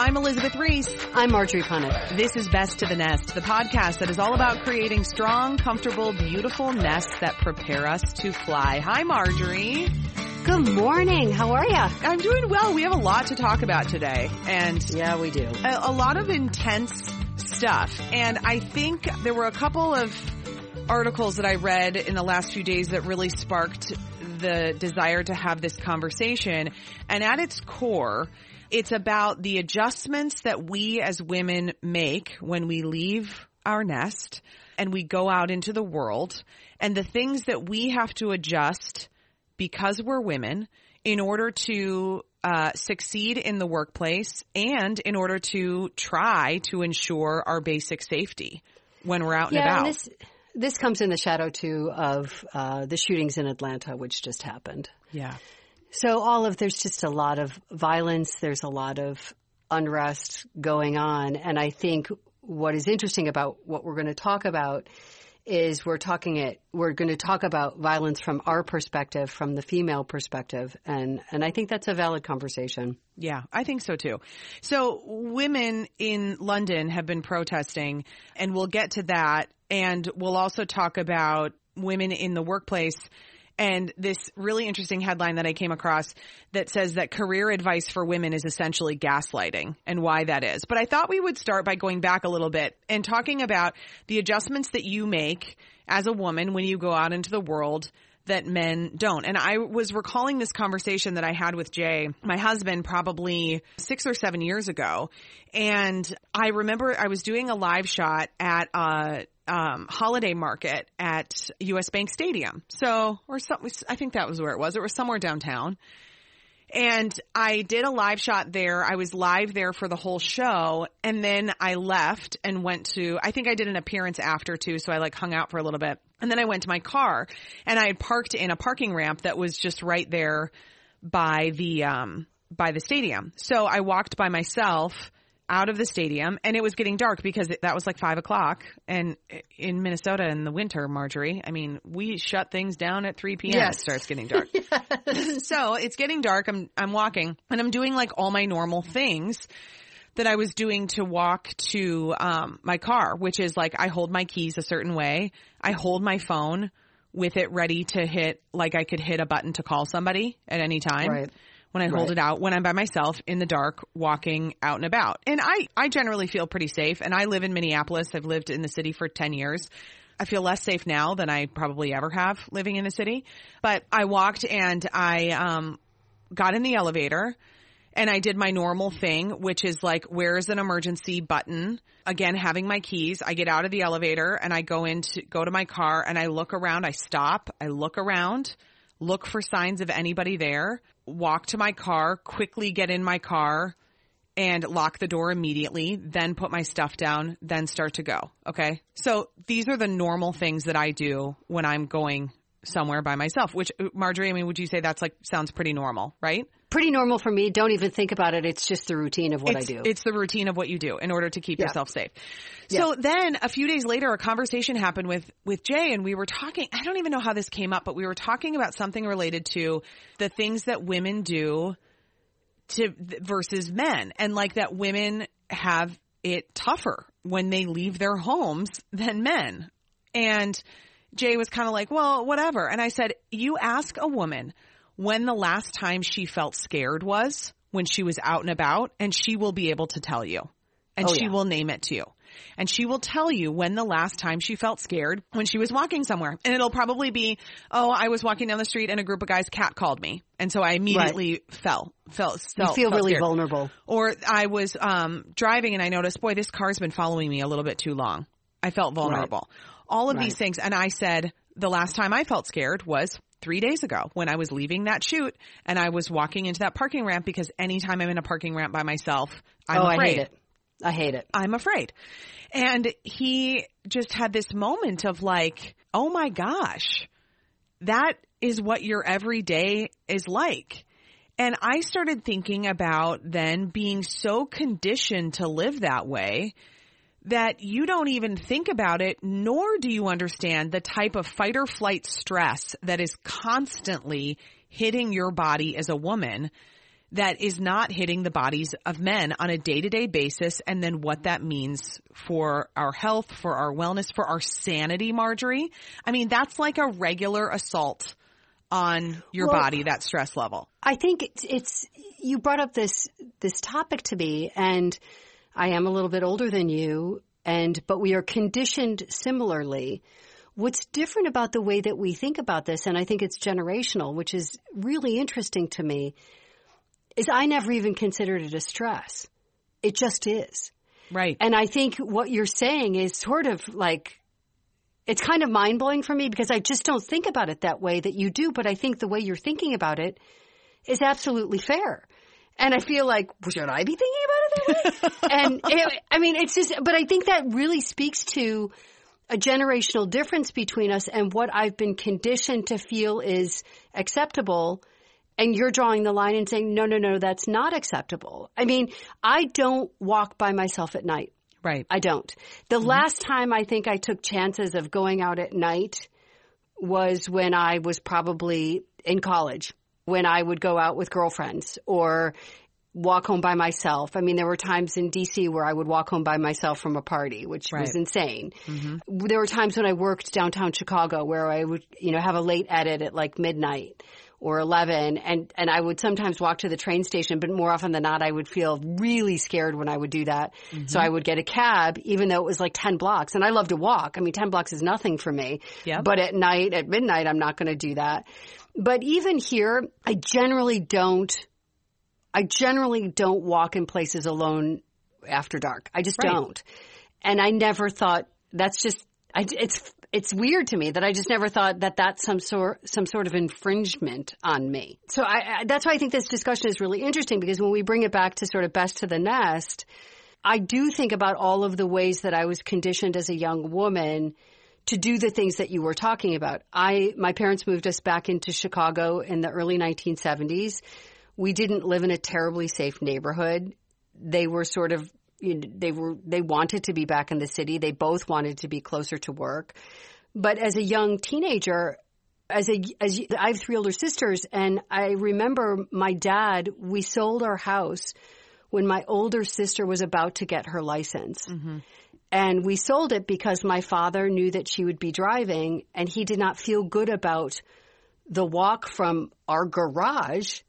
I'm Elizabeth Ries. I'm Marjorie Punnett. This is Best to the Nest, the podcast that is all about creating strong, comfortable, beautiful nests that prepare us to fly. Hi, Marjorie. Good morning. How are you? I'm doing well. We have a lot to talk about today, and yeah, we do. A, a lot of intense stuff. And I think there were a couple of articles that I read in the last few days that really sparked the desire to have this conversation. And at its core, it's about the adjustments that we as women make when we leave our nest and we go out into the world and the things that we have to adjust because we're women in order to uh, succeed in the workplace and in order to try to ensure our basic safety when we're out yeah, and about. And this, this comes in the shadow too of uh, the shootings in Atlanta, which just happened. Yeah. So all of there's just a lot of violence. There's a lot of unrest going on, and I think what is interesting about what we're going to talk about is we're talking it we're going to talk about violence from our perspective from the female perspective and and I think that's a valid conversation. Yeah, I think so too. So women in London have been protesting and we'll get to that and we'll also talk about women in the workplace and this really interesting headline that I came across that says that career advice for women is essentially gaslighting and why that is. But I thought we would start by going back a little bit and talking about the adjustments that you make as a woman when you go out into the world that men don't. And I was recalling this conversation that I had with Jay, my husband, probably six or seven years ago. And I remember I was doing a live shot at a um, holiday market at US Bank Stadium. So, or something, I think that was where it was. It was somewhere downtown. And I did a live shot there. I was live there for the whole show. And then I left and went to, I think I did an appearance after too. So I like hung out for a little bit. And then I went to my car and I had parked in a parking ramp that was just right there by the, um, by the stadium. So I walked by myself out of the stadium and it was getting dark because that was like five o'clock and in Minnesota in the winter, Marjorie, I mean, we shut things down at 3 p.m. Yes. It starts getting dark. yes. so it's getting dark. I'm, I'm walking and I'm doing like all my normal things that I was doing to walk to, um, my car, which is like I hold my keys a certain way. I hold my phone with it ready to hit, like I could hit a button to call somebody at any time. Right when I hold it out when I'm by myself in the dark walking out and about. And I, I generally feel pretty safe and I live in Minneapolis. I've lived in the city for 10 years. I feel less safe now than I probably ever have living in the city. But I walked and I um, got in the elevator and I did my normal thing, which is like, where's an emergency button? Again, having my keys. I get out of the elevator and I go into, go to my car and I look around. I stop. I look around, look for signs of anybody there walk to my car, quickly get in my car and lock the door immediately, then put my stuff down, then start to go. Okay. So these are the normal things that I do when I'm going somewhere by myself, which uh, Marjorie, I mean, would you say that's like sounds pretty normal, right? Pretty normal for me. Don't even think about it. It's just the routine of what it's, I do. It's the routine of what you do in order to keep Yeah. yourself safe. Yeah. So then a few days later, a conversation happened with, with Jay and we were talking, I don't even know how this came up, but we were talking about something related to the things that women do to versus men and like that women have it tougher when they leave their homes than men. And Jay was kind of like, well, whatever. And I said, you ask a woman when the last time she felt scared was when she was out and about and she will be able to tell you and Oh, she yeah. will name it to you. And she will tell you when the last time she felt scared when she was walking somewhere. And it'll probably be, oh, I was walking down the street and a group of guys cat called me. And so I immediately fell, felt, you felt feel felt really scared. vulnerable. Or I was um, driving and I noticed, boy, this car's been following me a little bit too long. I felt vulnerable. All of these things. And I said, the last time I felt scared was three days ago when I was leaving that shoot and I was walking into that parking ramp because anytime I'm in a parking ramp by myself, I'm oh, afraid. I hate it. I hate it. I'm afraid. And he just had this moment of like, oh my gosh, that is what your everyday is like. And I started thinking about then being so conditioned to live that way that you don't even think about it, nor do you understand the type of fight or flight stress that is constantly hitting your body as a woman that is not hitting the bodies of men on a day to day basis and then what that means for our health, for our wellness, for our sanity, Marjorie. I mean, that's like a regular assault on your Well- body, that stress level. I think it's, it's you brought up this this topic to me, and I am a little bit older than you, and but we are conditioned similarly. What's different about the way that we think about this, and I think it's generational, which is really interesting to me, is I never even considered it a stress. It just is. Right. And I think what you're saying is sort of like, it's kind of mind blowing for me because I just don't think about it that way that you do. But I think the way you're thinking about it is absolutely fair. And I feel like, should I be thinking about it that way? and it, I mean, it's just, but I think that really speaks to a generational difference between us and what I've been conditioned to feel is acceptable. And you're drawing the line and saying, no, no, no, that's not acceptable. I mean, I don't walk by myself at night. right. I don't. The mm-hmm. last time I think I took chances of going out at night was when I was probably in college, when I would go out with girlfriends or walk home by myself. I mean, there were times in DC where I would walk home by myself from a party, which was Right. insane. Mm-hmm. There were times when I worked downtown Chicago where I would, you know, have a late edit at like midnight or 11 and and I would sometimes walk to the train station but more often than not I would feel really scared when I would do that. So mm-hmm. I would get a cab even though it was like 10 blocks and I love to walk. I mean 10 blocks is nothing for me. Yep. But at night at midnight I'm not going to do that. But even here I generally don't I generally don't walk in places alone after dark. I just Right. don't. And I never thought that's just I, it's it's weird to me that I just never thought that that's some sort some sort of infringement on me. So I, I that's why I think this discussion is really interesting because when we bring it back to sort of best to the nest, I do think about all of the ways that I was conditioned as a young woman to do the things that you were talking about. I my parents moved us back into Chicago in the early 1970s. We didn't live in a terribly safe neighborhood. They were sort of you know, they were they wanted to be back in the city. They both wanted to be closer to work. But as a young teenager, as a as I have three older sisters, and I remember my dad. We sold our house when my older sister was about to get her license. Mm-hmm. And we sold it because my father knew that she would be driving and he did not feel good about the walk from our garage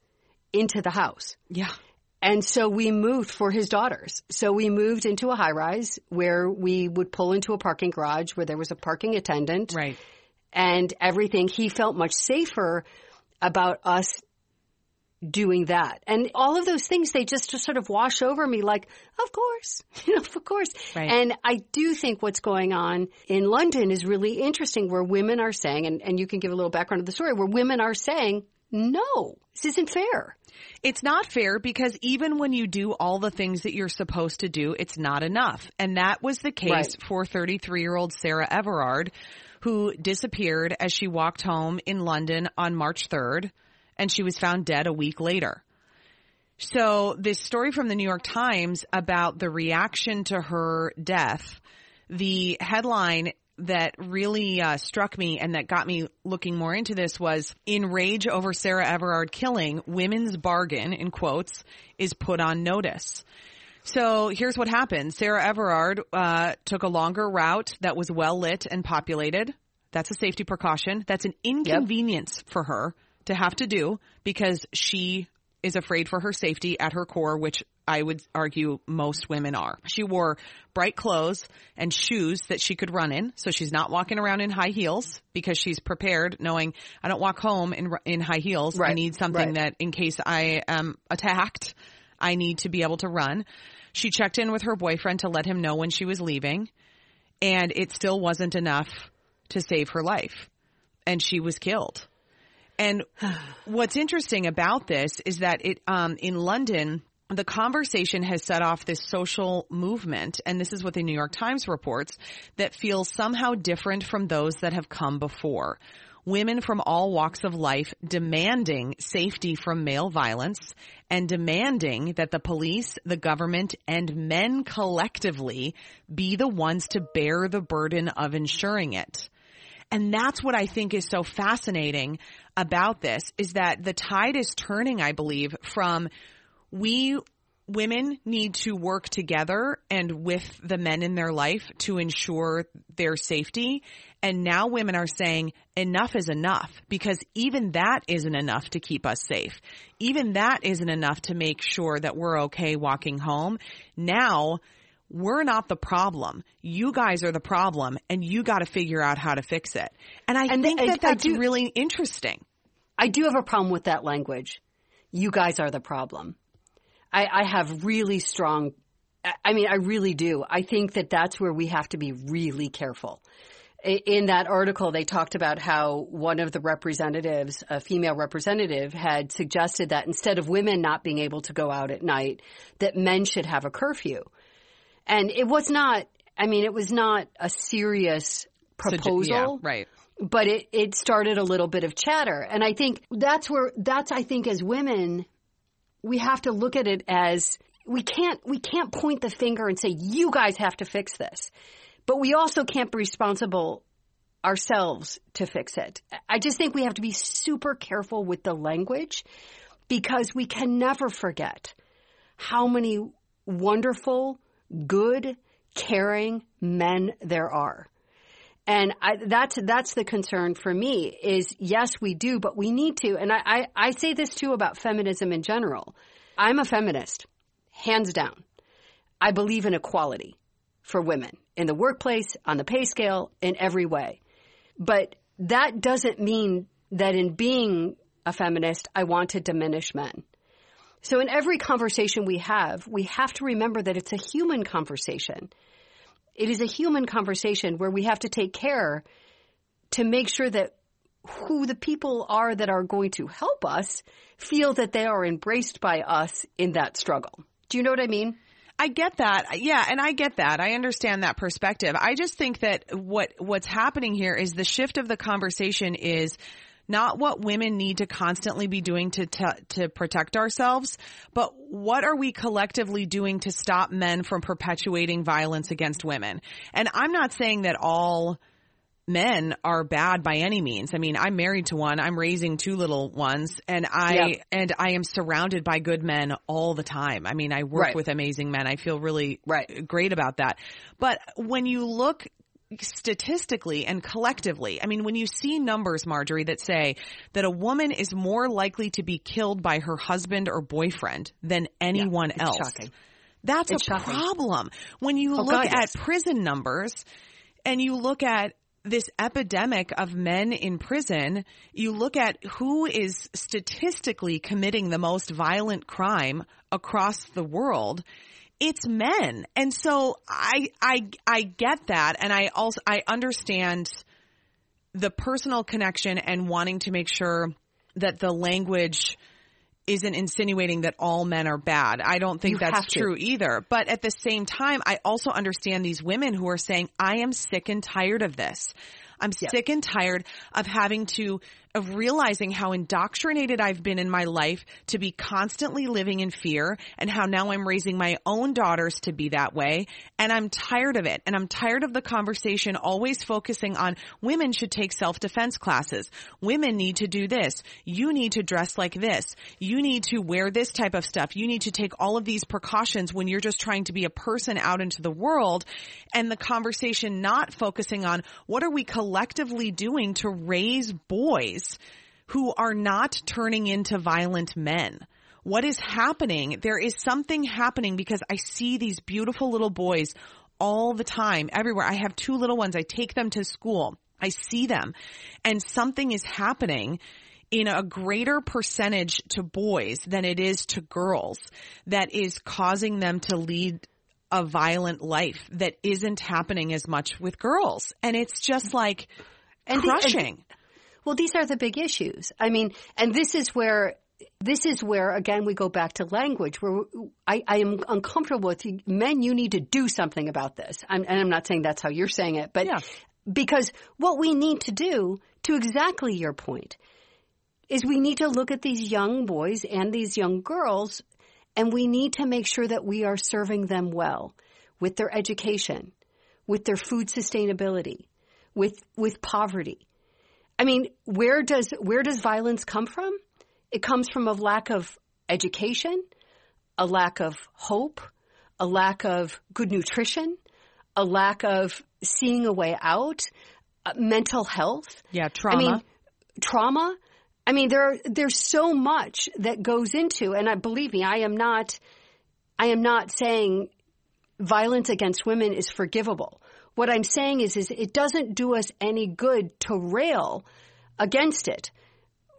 into the house. Yeah. And so we moved for his daughters. So we moved into a high rise where we would pull into a parking garage where there was a parking attendant Right. and everything. He felt much safer about us doing that. And all of those things, they just sort of wash over me like, of course, you know, of course. Right. And I do think what's going on in London is really interesting where women are saying, and, and you can give a little background of the story, where women are saying, no, this isn't fair. It's not fair because even when you do all the things that you're supposed to do, it's not enough. And that was the case Right. for 33 year old Sarah Everard, who disappeared as she walked home in London on March 3rd, and she was found dead a week later. So this story from the New York Times about the reaction to her death, the headline that really uh, struck me and that got me looking more into this was in rage over Sarah Everard killing, women's bargain in quotes is put on notice. So here's what happened. Sarah Everard uh, took a longer route that was well lit and populated. That's a safety precaution. That's an inconvenience for her to have to do because she is afraid for her safety at her core, which I would argue most women are. She wore bright clothes and shoes that she could run in, so she's not walking around in high heels because she's prepared, knowing I don't walk home in in high heels. I need something right. that, in case I am attacked, I need to be able to run. She checked in with her boyfriend to let him know when she was leaving. and it still wasn't enough to save her life. And she was killed. And what's interesting about this is that it, um, in London, the conversation has set off this social movement, and this is what the New York Times reports, that feels somehow different from those that have come before. Women from all walks of life demanding safety from male violence and demanding that the police, the government, and men collectively be the ones to bear the burden of ensuring it. And that's what I think is so fascinating about this is that the tide is turning, I believe, from we women need to work together and with the men in their life to ensure their safety. And now women are saying enough is enough because even that isn't enough to keep us safe. Even that isn't enough to make sure that we're okay walking home. Now we're not the problem. You guys are the problem and you got to figure out how to fix it. And I And think I- that I that's do- really interesting. I do have a problem with that language. You guys are the problem. I, I have really strong, I- I mean, I really do. I think that that's where we have to be really careful. In that article, they talked about how one of the representatives, a female representative, had suggested that instead of women not being able to go out at night, that men should have a curfew. And it was not, I mean, it was not a serious So, proposal yeah, right. but it, it started a little bit of chatter. And I think that's where, that's, I think as women, we have to look at it as we can't, we can't point the finger and say, you guys have to fix this. But we also can't be responsible ourselves to fix it. I just think we have to be super careful with the language because we can never forget how many wonderful, good, caring men there are. And I, that's that's the concern for me is yes we do but we need to and I, I, I say this too about feminism in general. I'm a feminist, hands down. I believe in equality for women in the workplace, on the pay scale, in every way. But that doesn't mean that in being a feminist I want to diminish men. So in every conversation we have, we have to remember that it's a human conversation it is a human conversation where we have to take care to make sure that who the people are that are going to help us feel that they are embraced by us in that struggle. Do you know what I mean? I get that. Yeah, and I get that. I understand that perspective. I just think that what what's happening here is the shift of the conversation is not what women need to constantly be doing to to, to protect ourselves, but what are we collectively doing to stop men from perpetuating violence against women? And I'm not saying that all men are bad by any means. I mean, I'm married to one. I'm raising two little ones and I Yeah. and I am surrounded by good men all the time. I mean, I work Right. with amazing men. I feel really Right. great about that. But when you look statistically and collectively, I mean, when you see numbers, Marjorie, that say that a woman is more likely to be killed by her husband or boyfriend than anyone it's else. shocking. That's It's a shocking. problem. When you Oh, look God, at yes. prison numbers and you look at this epidemic of men in prison, you look at who is statistically committing the most violent crime across the world. It's men. And so I, I, I get that. And I also, I understand the personal connection and wanting to make sure that the language isn't insinuating that all men are bad. I don't think You that's true either. But at the same time, I also understand these women who are saying, I am sick and tired of this. I'm sick and tired of having to, of realizing how indoctrinated I've been in my life to be constantly living in fear and how now I'm raising my own daughters to be that way. And I'm tired of it. And I'm tired of the conversation always focusing on women should take self-defense classes. Women need to do this. You need to dress like this. You need to wear this type of stuff. You need to take all of these precautions when you're just trying to be a person out into the world and the conversation not focusing on what are we collectively doing to raise boys who are not turning into violent men. What is happening? There is something happening because I see these beautiful little boys all the time, everywhere. I have two little ones. I take them to school. I see them and something is happening in a greater percentage to boys than it is to girls that is causing them to lead a violent life that isn't happening as much with girls. And it's just like And the- and- crushing. Well, these are the big issues. I mean, and this is where this is where again we go back to language where I, I am uncomfortable with you. men. You need to do something about this. I'm, and I'm not saying that's how you're saying it, but Yeah. because what we need to do, to exactly your point, is we need to look at these young boys and these young girls, and we need to make sure that we are serving them well with their education, with their food sustainability, with with poverty. I mean, where does where does violence come from? It comes from a lack of education, a lack of hope, a lack of good nutrition, a lack of seeing a way out, uh, mental health. Yeah, trauma. I mean, trauma. I mean, there there's so much that goes into, and I believe me, I am not, I am not saying violence against women is forgivable. What I'm saying is, is it doesn't do us any good to rail against it.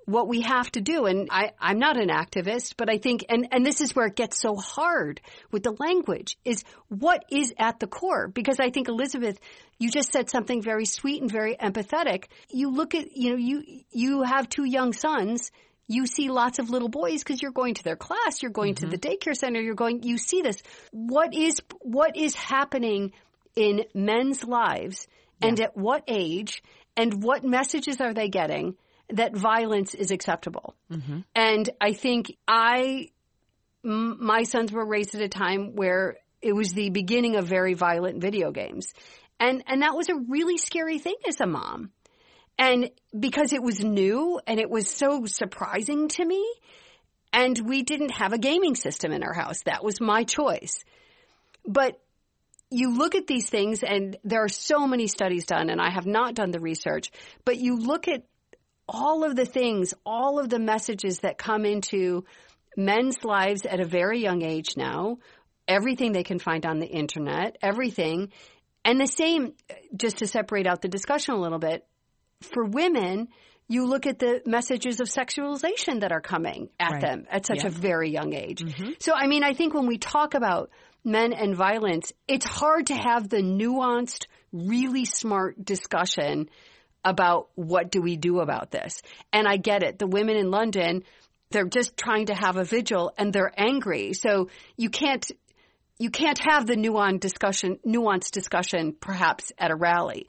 What we have to do, and I, I'm not an activist, but I think, and, and this is where it gets so hard with the language, is what is at the core. Because I think, Elizabeth, you just said something very sweet and very empathetic. You look at, you know, you, you have two young sons. You see lots of little boys because you're going to their class, you're going to mm-hmm. the daycare center, you're going, you see this. What is, what is happening in men's lives and at what age and what messages are they getting that violence is acceptable? Mm-hmm. And I think I, m- my sons were raised at a time where it was the beginning of very violent video games. And, and that was a really scary thing as a mom. And because it was new and it was so surprising to me, and we didn't have a gaming system in our house. That was my choice. But you look at these things and there are so many studies done and I have not done the research, but you look at all of the things, all of the messages that come into men's lives at a very young age now, everything they can find on the internet, everything. And the same, just to separate out the discussion a little bit, for women, you look at the messages of sexualization that are coming at Right. them at such Yeah. a very young age. Mm-hmm. So, I mean, I think when we talk about men and violence, it's hard to have the nuanced, really smart discussion about what do we do about this. And I get it. The women in London, they're just trying to have a vigil and they're angry. So you can't you can't have the nuanced discussion nuanced discussion perhaps at a rally.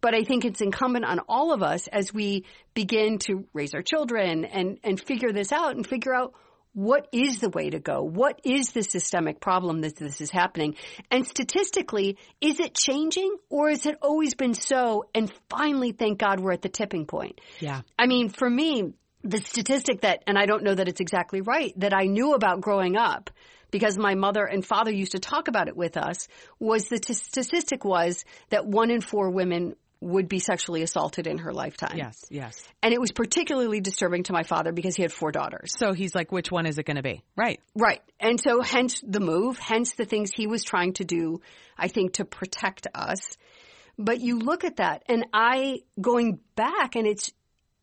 But I think it's incumbent on all of us as we begin to raise our children and, and figure this out and figure out what is the way to go? What is the systemic problem that this is happening? And statistically, is it changing or has it always been so? And finally, thank God we're at the tipping point. Yeah. I mean, for me, the statistic that, and I don't know that it's exactly right, that I knew about growing up because my mother and father used to talk about it with us was the t- statistic was that one in four women would be sexually assaulted in her lifetime. Yes, yes. And it was particularly disturbing to my father because he had four daughters. So he's like, which one is it going to be? Right. Right. And so hence the move, hence the things he was trying to do, I think, to protect us. But you look at that and I going back and it's,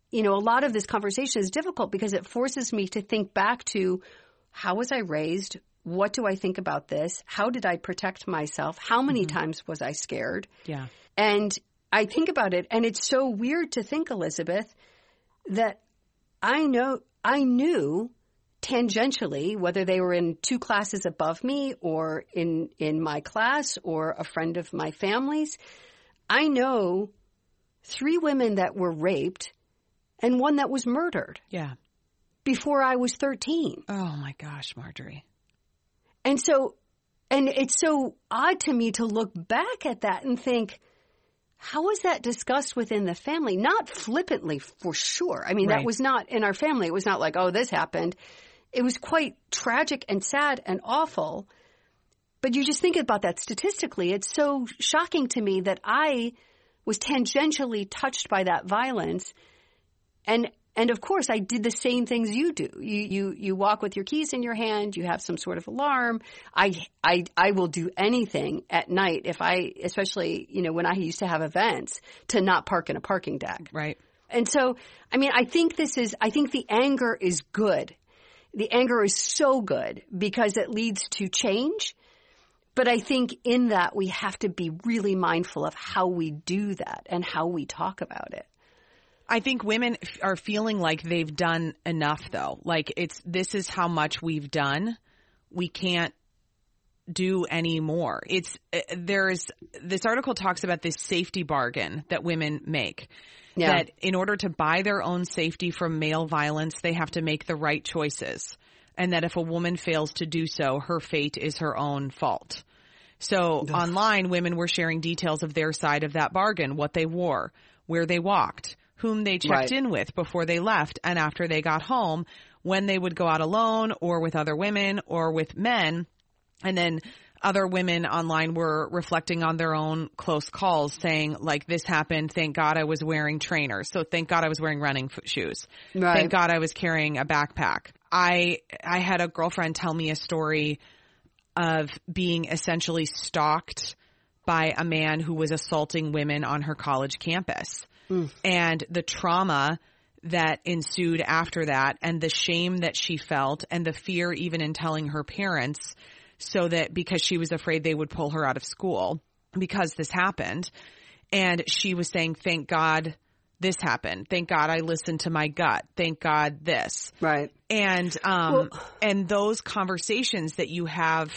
you know, a lot of this conversation is difficult because it forces me to think back to how was I raised? What do I think about this? How did I protect myself? How many mm-hmm. times was I scared? Yeah. And I think about it, and it's so weird to think, Elizabeth, that I know I knew tangentially whether they were in two classes above me or in in my class or a friend of my family's. I know three women that were raped and one that was murdered Yeah. before I was 13. Oh my gosh, Marjorie. And so, and it's so odd to me to look back at that and think, how was that discussed within the family? Not flippantly, for sure. I mean, Right. that was not in our family. It was not like, oh, this happened. It was quite tragic and sad and awful. But you just think about that statistically. It's so shocking to me that I was tangentially touched by that violence. And and of course, I did the same things you do. You you you walk with your keys in your hand. You have some sort of alarm. I I I will do anything at night if I, especially you know when I used to have events, to not park in a parking deck. Right. And so, I mean, I think this is. I think the anger is good. The anger is so good because it leads to change. But I think in that we have to be really mindful of how we do that and how we talk about it. I think women f- are feeling like they've done enough though. Like it's, this is how much we've done. We can't do any more. It's, uh, there's, this article talks about this safety bargain that women make. Yeah. That in order to buy their own safety from male violence, they have to make the right choices. And that if a woman fails to do so, her fate is her own fault. So online, women were sharing details of their side of that bargain, what they wore, where they walked, whom they checked Right. in with before they left and after they got home, when they would go out alone or with other women or with men. And then other women online were reflecting on their own close calls saying like this happened. Thank God I was wearing trainers. So thank God I was wearing running shoes. Right. Thank God I was carrying a backpack. I, I had a girlfriend tell me a story of being essentially stalked by a man who was assaulting women on her college campus. And the trauma that ensued after that and the shame that she felt and the fear even in telling her parents so that because she was afraid they would pull her out of school because this happened. And she was saying, thank God this happened. Thank God I listened to my gut. Thank God this Right. and um and those conversations that you have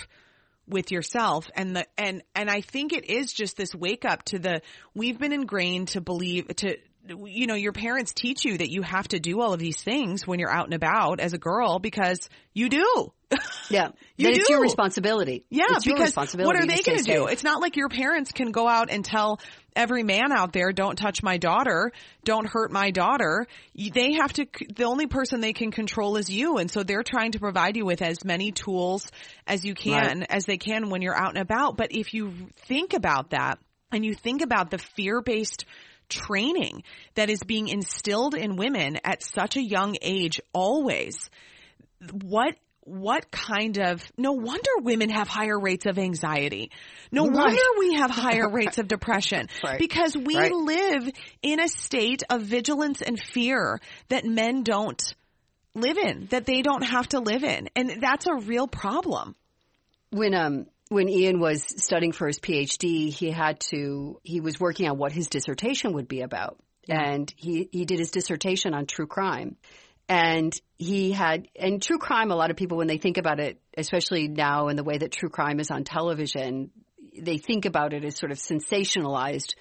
with yourself and the and and I think it is just this wake up to the we've been ingrained to believe to you know your parents teach you that you have to do all of these things when you're out and about as a girl because you do Yeah. You That It's your responsibility. yeah, It's because responsibility what are they going to do? It's not like your parents can go out and tell every man out there, "Don't touch my daughter, don't hurt my daughter." They have to. The only person they can control is you, and so they're trying to provide you with as many tools as you can, as they can when you're out and about. But if you think about that, and you think about the fear-based training that is being instilled in women at such a young age, always what what kind of no wonder women have higher rates of anxiety no Right. wonder we have higher rates of depression Right. because we Right. live in a state of vigilance and fear that men don't live in that they don't have to live in and that's a real problem when um when Ian was studying for his PhD, he had to he was working on what his dissertation would be about. And he he did his dissertation on true crime. And he had and true crime a lot of people when they think about it, especially now in the way that true crime is on television, they think about it as sort of sensationalized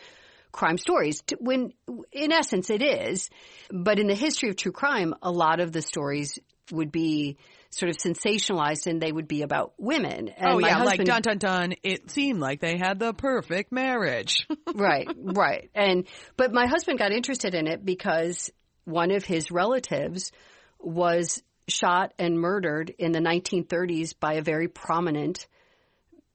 crime stories when in essence it is but in the history of true crime a lot of the stories would be sort of sensationalized and they would be about women. And oh my yeah like husband- dun dun dun it seemed like they had the perfect marriage. Right right. And but my husband got interested in it because one of his relatives was shot and murdered in the 1930s by a very prominent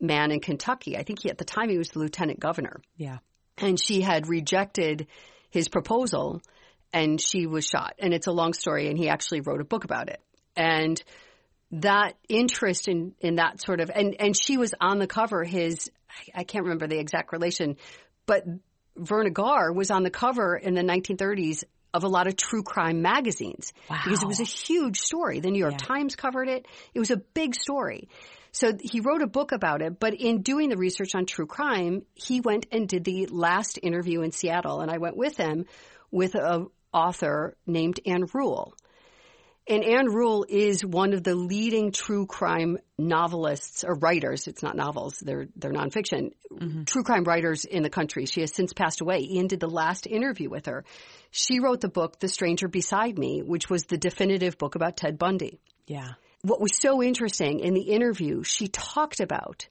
man in Kentucky. I think he at the time he was the lieutenant governor. Yeah. And she had rejected his proposal and she was shot. And it's a long story and he actually wrote a book about it. And that interest in, in that sort of, and, and she was on the cover, his, I- can't remember the exact relation, but Verna Garr was on the cover in the 1930s of a lot of true crime magazines because it was a huge story. The New York Times covered it. It was a big story. So he wrote a book about it, but in doing the research on true crime, he went and did the last interview in Seattle and I went with him with a author named Ann Rule. And Ann Rule is one of the leading true crime novelists or writers. It's not novels; they're they're nonfiction. Mm-hmm. True crime writers in the country. She has since passed away. Ian did the last interview with her. She wrote the book *The Stranger Beside Me*, which was the definitive book about Ted Bundy. yeah What was so interesting in the interview, she talked about,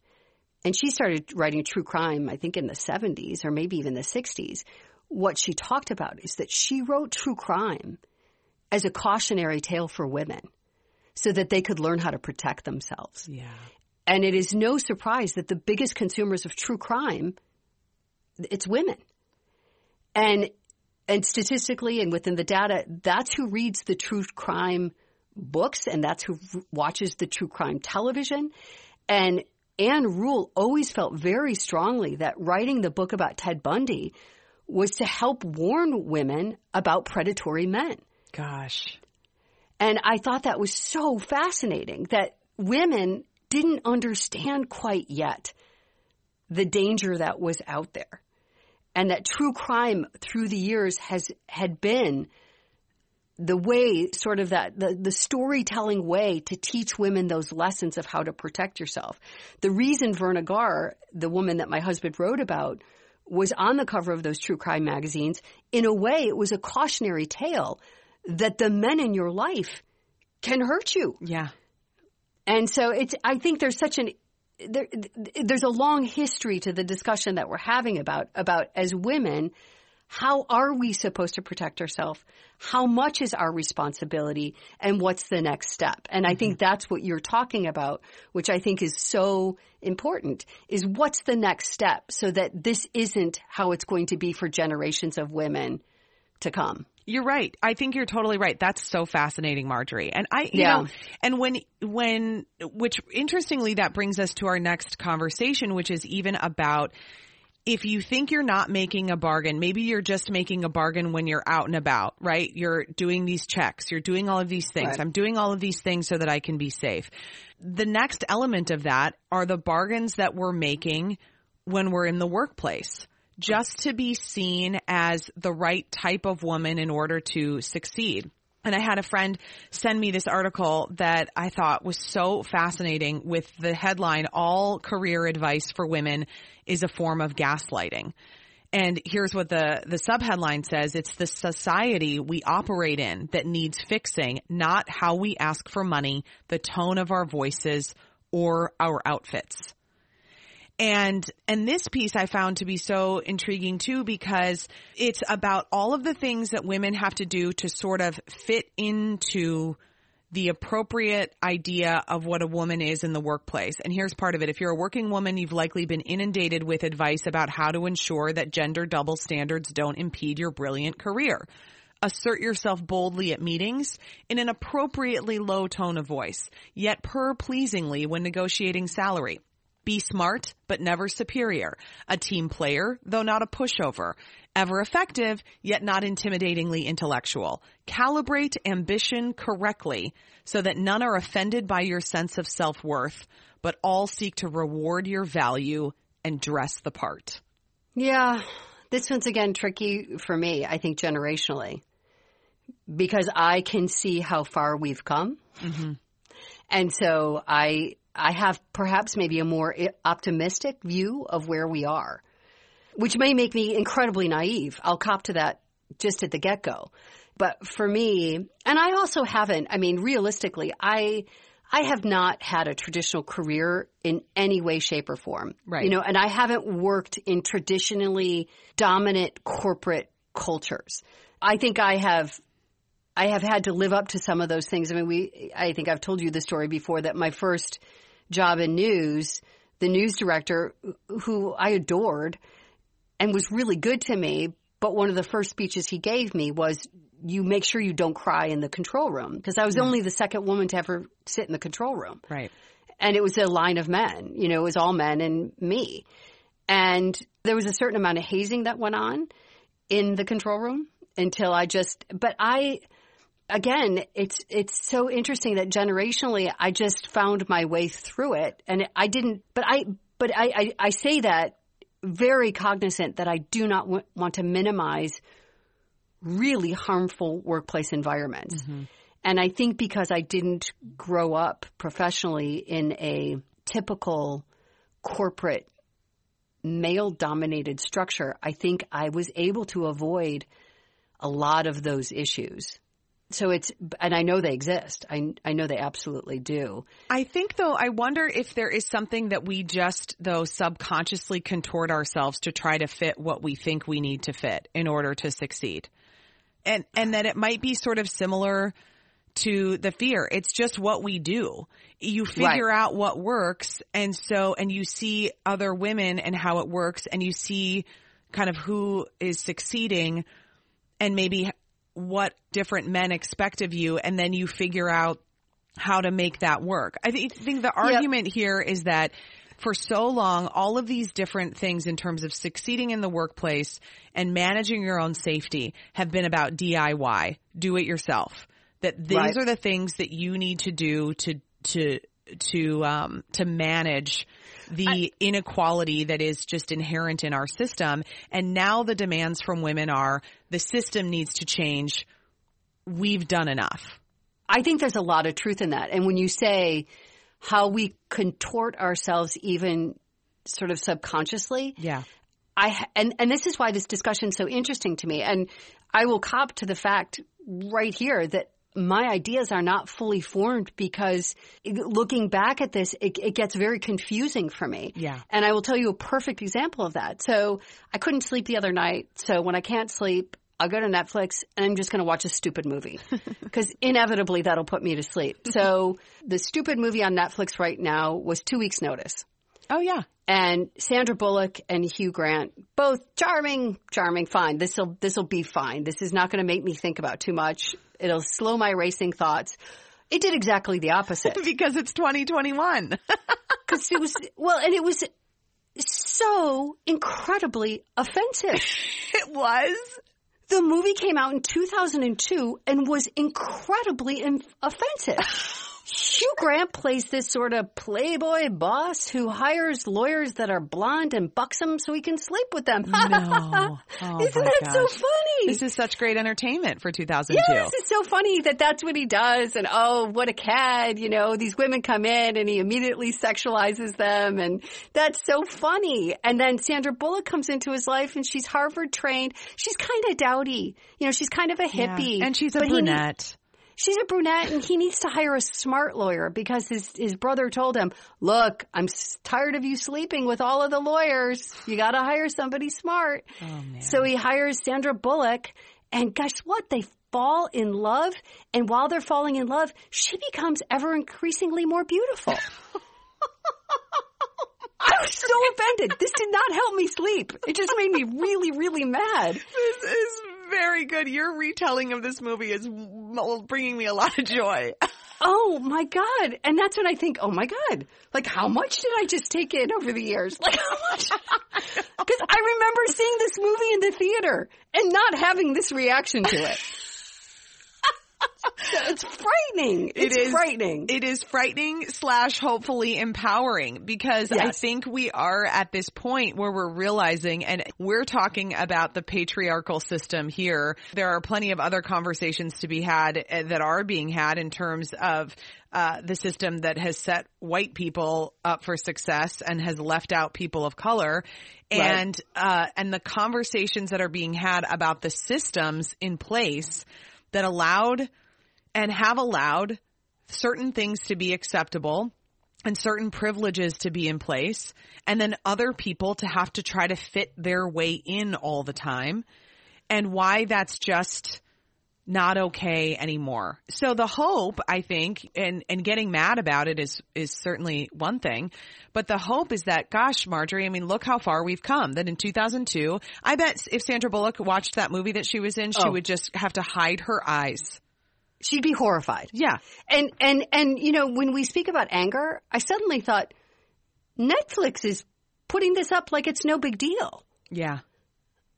and she started writing true crime, I think in the 70s or maybe even the 60s. What she talked about is that she wrote true crime as a cautionary tale for women so that they could learn how to protect themselves. yeah And it is no surprise that the biggest consumers of true crime, it's women. And, and statistically and within the data, that's who reads the true crime books and that's who watches the true crime television. And Ann Rule always felt very strongly that writing the book about Ted Bundy was to help warn women about predatory men. Gosh And I thought that was so fascinating that women didn't understand quite yet the danger that was out there. And that true crime through the years has, had been the way, sort of that, the, the storytelling way to teach women those lessons of how to protect yourself. The reason Verna Garr, the woman that my husband wrote about, was on the cover of those true crime magazines, in a way, it was a cautionary tale that the men in your life can hurt you. Yeah. And so it's, I think there's such an, there, there's a long history to the discussion that we're having about, about as women, how are we supposed to protect ourselves? How much is our responsibility and what's the next step? And I mm-hmm. think that's what you're talking about, which I think is so important is what's the next step so that this isn't how it's going to be for generations of women to come. You're right. I think you're totally right. That's so fascinating, Marjorie. And I, you Yeah. know, and when, when, which interestingly, that brings us to our next conversation, which is even about if you think you're not making a bargain, maybe you're just making a bargain when you're out and about, right? You're doing these checks, you're doing all of these things. Right. I'm doing all of these things so that I can be safe. The next element of that are the bargains that we're making when we're in the workplace. Just to be seen as the right type of woman in order to succeed. And I had a friend send me this article that I thought was so fascinating with the headline, All Career Advice for Women is a Form of Gaslighting. And here's what the, the subheadline says. It's the society we operate in that needs fixing, not how we ask for money, the tone of our voices, or our outfits. And, and this piece I found to be so intriguing too because it's about all of the things that women have to do to sort of fit into the appropriate idea of what a woman is in the workplace. And here's part of it. If you're a working woman, you've likely been inundated with advice about how to ensure that gender double standards don't impede your brilliant career. Assert yourself boldly at meetings in an appropriately low tone of voice, yet purr pleasingly when negotiating salary. Be smart, but never superior. A team player, though not a pushover. Ever effective, yet not intimidatingly intellectual. Calibrate ambition correctly so that none are offended by your sense of self-worth, but all seek to reward your value and dress the part. Yeah, this one's again tricky for me, I think generationally, because I can see how far we've come. Mm-hmm. And so I, I have perhaps maybe a more optimistic view of where we are, which may make me incredibly naive. I'll cop to that just at the get go. But for me, and I also haven't, I mean, realistically, I, I have not had a traditional career in any way, shape, or form. Right. You know, and I haven't worked in traditionally dominant corporate cultures. I think I have I have had to live up to some of those things. I mean, we, I think I've told you the story before that my first job in news, the news director who I adored and was really good to me, but one of the first speeches he gave me was, you make sure you don't cry in the control room. Because I was hmm. only the second woman to ever sit in the control room Right. and it was a line of men. You know, it was all men and me. And there was a certain amount of hazing that went on in the control room until I just, but I, again, it's, it's so interesting that generationally I just found my way through it and I didn't, but I, but I, I, I say that very cognizant that I do not w- want to minimize really harmful workplace environments. Mm-hmm. And I think because I didn't grow up professionally in a typical corporate male dominated structure, I think I was able to avoid a lot of those issues. So it's, and I know they exist. I, I know they absolutely do. I think though, I wonder if there is something that we just though subconsciously contort ourselves to try to fit what we think we need to fit in order to succeed. And, and that it might be sort of similar to the fear. It's just what we do. You figure out what works and so, and you see other women and how it works and you see kind of who is succeeding and maybe what different men expect of you and then you figure out how to make that work. I thi- think the argument here is that for so long, all of these different things in terms of succeeding in the workplace and managing your own safety have been about DIY, do it yourself. That these Right. are the things that you need to do to, to, to, um, to manage the inequality that is just inherent in our system. And now the demands from women are the system needs to change. We've done enough. I think there's a lot of truth in that. And when you say how we contort ourselves even sort of subconsciously. Yeah. I and and this is why this discussion is so interesting to me. And I will cop to the fact right here that my ideas are not fully formed because looking back at this, it, it, gets very confusing for me. Yeah. And I will tell you a perfect example of that. So I couldn't sleep the other night. So when I can't sleep, I'll go to Netflix and I'm just going to watch a stupid movie because inevitably that'll put me to sleep. So the stupid movie on Netflix right now was two weeks notice. Oh yeah. And Sandra Bullock and Hugh Grant, both charming, charming, fine. This'll, this'll be fine. This is not going to make me think about too much. It'll slow my racing thoughts. It did exactly the opposite. because it's 2021. Cause it was, well, and it was so incredibly offensive. it was. The movie came out in 2002 and was incredibly in- offensive. Hugh Grant plays this sort of playboy boss who hires lawyers that are blonde and buxom so he can sleep with them. No. Oh Isn't that gosh. so funny? This is such great entertainment for 2002. Yeah, this is so funny that that's what he does. And oh, what a cad, you know, these women come in and he immediately sexualizes them. And that's so funny. And then Sandra Bullock comes into his life and she's Harvard trained. She's kind of dowdy. You know, she's kind of a hippie. Yeah. And she's a brunette. She's a brunette and he needs to hire a smart lawyer because his, his brother told him, look, I'm s- tired of you sleeping with all of the lawyers. You gotta hire somebody smart. Oh. So he hires Sandra Bullock and guess what? They fall in love and while they're falling in love, she becomes ever increasingly more beautiful. I was so offended. This did not help me sleep. It just made me really, really mad. This is very good. Your retelling of this movie is bringing me a lot of joy. Oh my God. And that's when I think, oh my God, like how much did I just take in over the years? Like how much? Because I remember seeing this movie in the theater and not having this reaction to it. it's frightening. It's It is frightening. It is frightening slash hopefully empowering because I think we are at this point where we're realizing and we're talking about the patriarchal system here. There are plenty of other conversations to be had uh, that are being had in terms of uh, the system that has set white people up for success and has left out people of color. Right. And, uh, and the conversations that are being had about the systems in place that allowed and have allowed certain things to be acceptable and certain privileges to be in place and then other people to have to try to fit their way in all the time. And why that's just not okay anymore. So the hope, I think, and, and getting mad about it is, is certainly one thing, but the hope is that, gosh, Marjorie, I mean, look how far we've come. That in 2002, I bet if Sandra Bullock watched that movie that she was in, she Oh. would just have to hide her eyes. She'd be horrified. Yeah. And, and, and, you know, when we speak about anger, I suddenly thought Netflix is putting this up like it's no big deal. Yeah.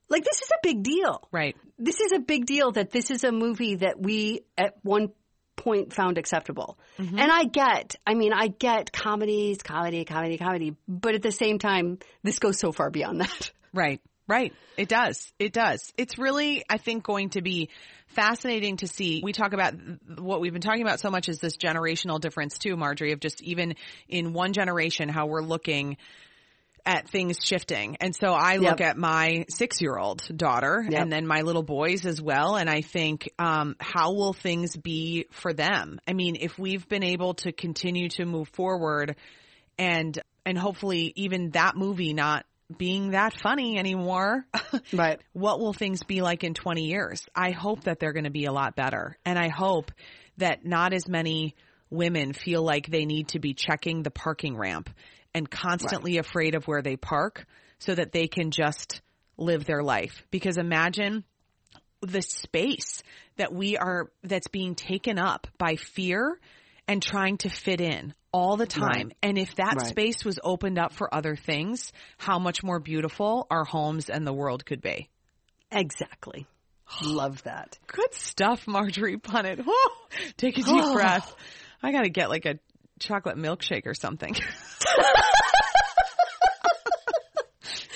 Like this is a big deal. Right. This is a big deal that this is a movie that we at one point found acceptable. Mm-hmm. And I get, I mean, I get comedies, comedy, comedy, comedy, but at the same time, this goes so far beyond that. Right. Right. It does. It does. It's really, I think, going to be fascinating to see. We talk about what we've been talking about so much is this generational difference too, Marjorie, of just even in one generation, how we're looking at things shifting. And so I look Yep. at my six year old daughter Yep. and then my little boys as well. And I think, um, how will things be for them? I mean, if we've been able to continue to move forward and, and hopefully even that movie not being that funny anymore. Right. what will things be like in 20 years? I hope that they're going to be a lot better. And I hope that not as many women feel like they need to be checking the parking ramp and constantly afraid of where they park so that they can just live their life. Because imagine the space that we are, that's being taken up by fear and trying to fit in all the time. Right. And if that Right. space was opened up for other things, how much more beautiful our homes and the world could be. Exactly. Love that. Good stuff, Marjorie Punnett. Take a deep breath. I got to get like a chocolate milkshake or something.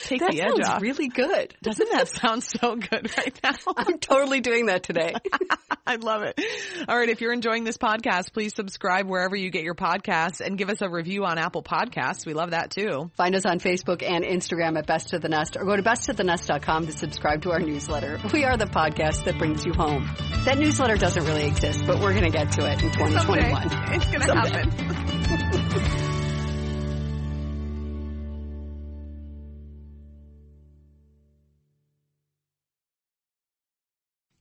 take that the edge sounds off. really good. Doesn't that sound so good right now? I'm totally doing that today. I love it. All right. If you're enjoying this podcast, please subscribe wherever you get your podcasts and give us a review on Apple Podcasts. We love that too. Find us on Facebook and Instagram at Best of the Nest or go to bestofthenest.com to subscribe to our newsletter. We are the podcast that brings you home. That newsletter doesn't really exist, but we're going to get to it in 2021. Someday. It's going to happen.